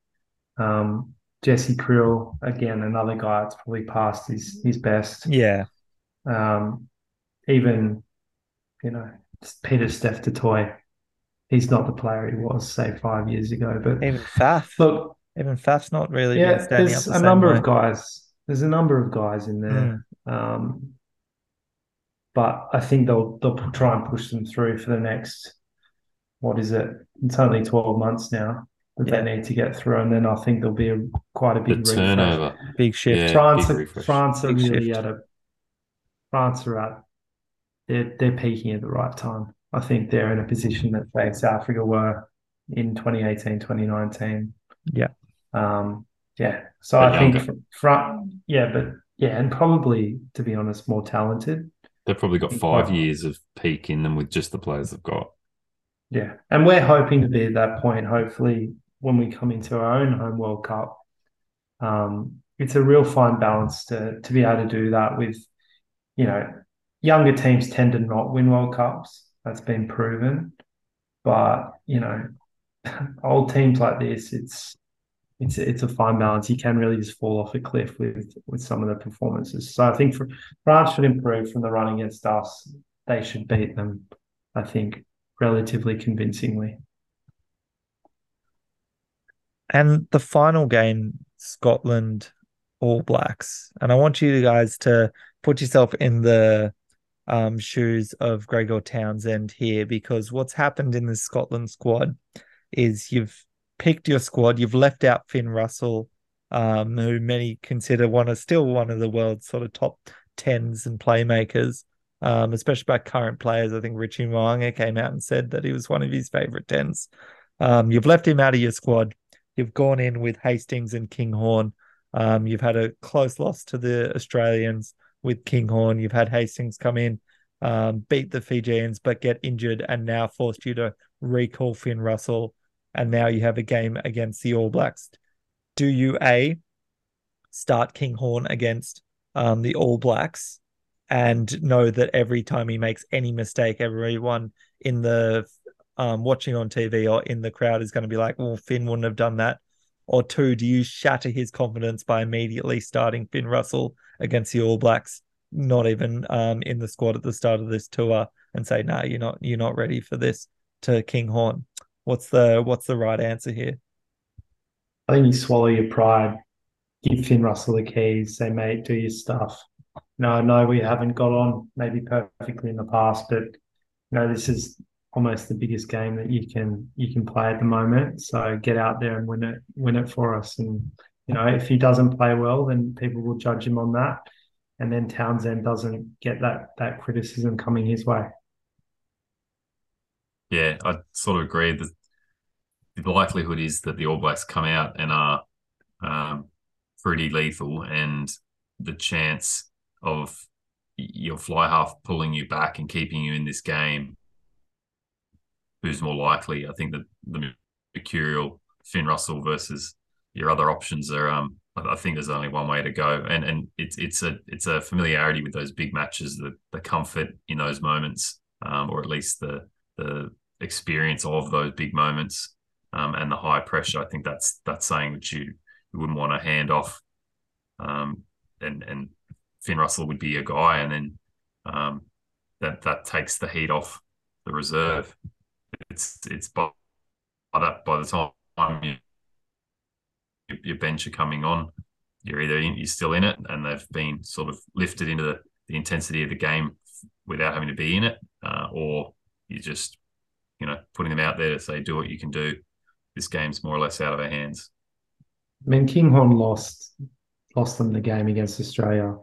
Um, Jesse Kriel, again, another guy that's probably past his, his best. Yeah. Um, even, you know, Pieter-Steph du Toit, he's not the player he was, say, five years ago. But even Faf. Look, even Faf's not really yeah, there's the a number way. of guys there's a number of guys in there. Mm. Um, but I think they'll they'll try and push them through for the next what is it? It's only twelve months now that yeah. they need to get through, and then I think there'll be a quite a big the turnover, big shift. Yeah, France, big France are big really shift. at a France are at they're they're peaking at the right time. I think they're in a position that they South Africa were in 2018, 2019. Yeah. Um, yeah. So but I younger. think front, yeah, but yeah, and probably to be honest, more talented. They've probably got five years of peak in them with just the players they've got. Yeah, and we're hoping to be at that point. Hopefully, when we come into our own home World Cup, um, it's a real fine balance to to be able to do that with, you know, younger teams tend to not win World Cups. That's been proven, but you know, old teams like this, it's it's it's a fine balance. You can really just fall off a cliff with with some of the performances. So I think for, France should improve from the run against us. They should beat them. I think relatively convincingly. And the final game, Scotland All Blacks, and I want you guys to put yourself in the um, shoes of Gregor Townsend here because what's happened in the Scotland squad is you've picked your squad. You've left out Finn Russell, um, who many consider one of still one of the world's sort of top tens and playmakers, um, especially by current players. I think Richie Mo'unga came out and said that he was one of his favorite tens. Um, you've left him out of your squad. You've gone in with Hastings and Kinghorn. Um, you've had a close loss to the Australians with Kinghorn. You've had Hastings come in, um, beat the Fijians, but get injured and now forced you to recall Finn Russell and now you have a game against the All Blacks. Do you a start Kinghorn against um, the All Blacks and know that every time he makes any mistake, everyone in the um, watching on TV or in the crowd is going to be like, "Well, Finn wouldn't have done that." Or two, do you shatter his confidence by immediately starting Finn Russell against the All Blacks, not even um, in the squad at the start of this tour, and say, "No, nah, you're not, you're not ready for this." To Kinghorn, What's the what's the right answer here? I think you swallow your pride, give Finn Russell the keys, say, mate, do your stuff. No, no, we haven't got on maybe perfectly in the past, but you know, this is almost the biggest game that you can you can play at the moment. So get out there and win it, win it for us. And you know, if he doesn't play well, then people will judge him on that. And then Townsend doesn't get that that criticism coming his way. Yeah, I sort of agree that the likelihood is that the All Blacks come out and are um, pretty lethal, and the chance of your fly half pulling you back and keeping you in this game, who's more likely? I think that the mercurial Finn Russell versus your other options are. Um, I think there's only one way to go, and and it's it's a it's a familiarity with those big matches, the the comfort in those moments, um, or at least the the experience of those big moments um, and the high pressure. I think that's that's saying that you, you wouldn't want to hand off, um, and and Finn Russell would be a guy, and then um, that that takes the heat off the reserve. It's it's by that by the time you, your bench are coming on, you're either in, you're still in it, and they've been sort of lifted into the, the intensity of the game without having to be in it, uh, or you're just you know putting them out there to say do what you can do. This game's more or less out of our hands. I mean, Kinghorn lost lost them the game against Australia.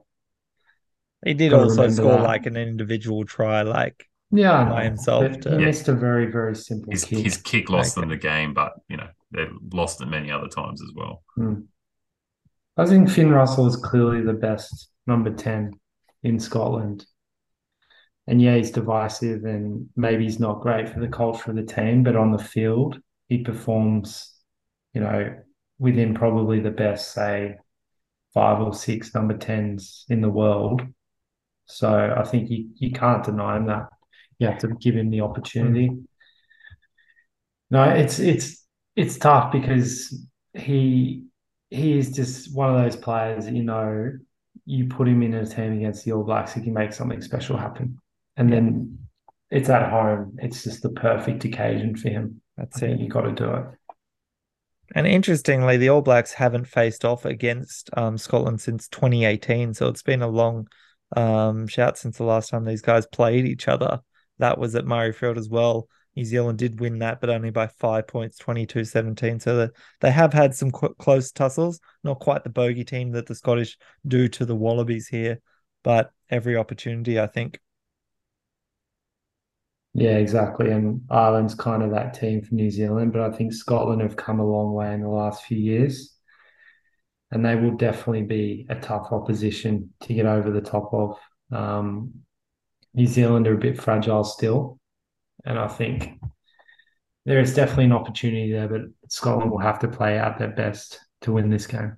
He did Gotta also score that. like an individual try, like Yeah, I by himself to- he Yeah. missed a very very simple His kick. his kick lost them the game, but you know they've lost it many other times as well. Hmm. I think Finn Russell is clearly the best number 10 in Scotland. And yeah, he's divisive and maybe he's not great for the culture of the team, but on the field, he performs, you know, within probably the best, say, five or six number 10s in the world. So I think you, you can't deny him that. You have to give him the opportunity. No, it's it's it's tough because he he is just one of those players, you know, you put him in a team against the All Blacks, he can make something special happen. And then it's at home. It's just the perfect occasion for him. That's it. you got to do it. And interestingly, the All Blacks haven't faced off against um, Scotland since 2018. So it's been a long um, shout since the last time these guys played each other. That was at Murrayfield as well. New Zealand did win that, but only by five points, 22 17. So that they have had some qu- close tussles. Not quite the bogey team that the Scottish do to the Wallabies here, but every opportunity, I think. Yeah, exactly. And Ireland's kind of that team for New Zealand, but I think Scotland have come a long way in the last few years. And they will definitely be a tough opposition to get over the top of. Um, New Zealand are a bit fragile still. And I think there is definitely an opportunity there, but Scotland will have to play out their best to win this game.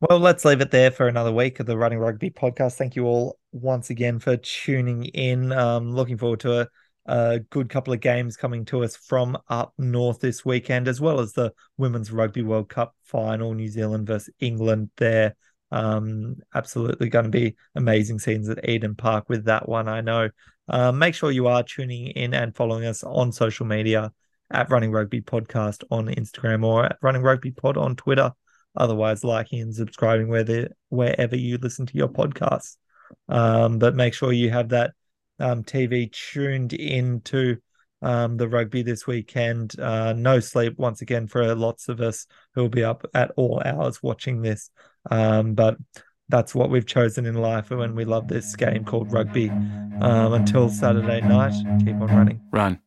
Well, let's leave it there for another week of the Running Rugby podcast. Thank you all once again for tuning in. Um, looking forward to a, a good couple of games coming to us from up north this weekend, as well as the Women's Rugby World Cup final, New Zealand versus England there. Um, absolutely going to be amazing scenes at Eden Park with that one, I know. Um, make sure you are tuning in and following us on social media at Running Rugby Podcast on Instagram or at Running Rugby Pod on Twitter otherwise liking and subscribing whether wherever you listen to your podcasts um, but make sure you have that um, tv tuned into um, the rugby this weekend. Uh, no sleep once again for lots of us who will be up at all hours watching this. Um, but that's what we've chosen in life when we love this game called rugby. Um, until saturday night keep on running. Run.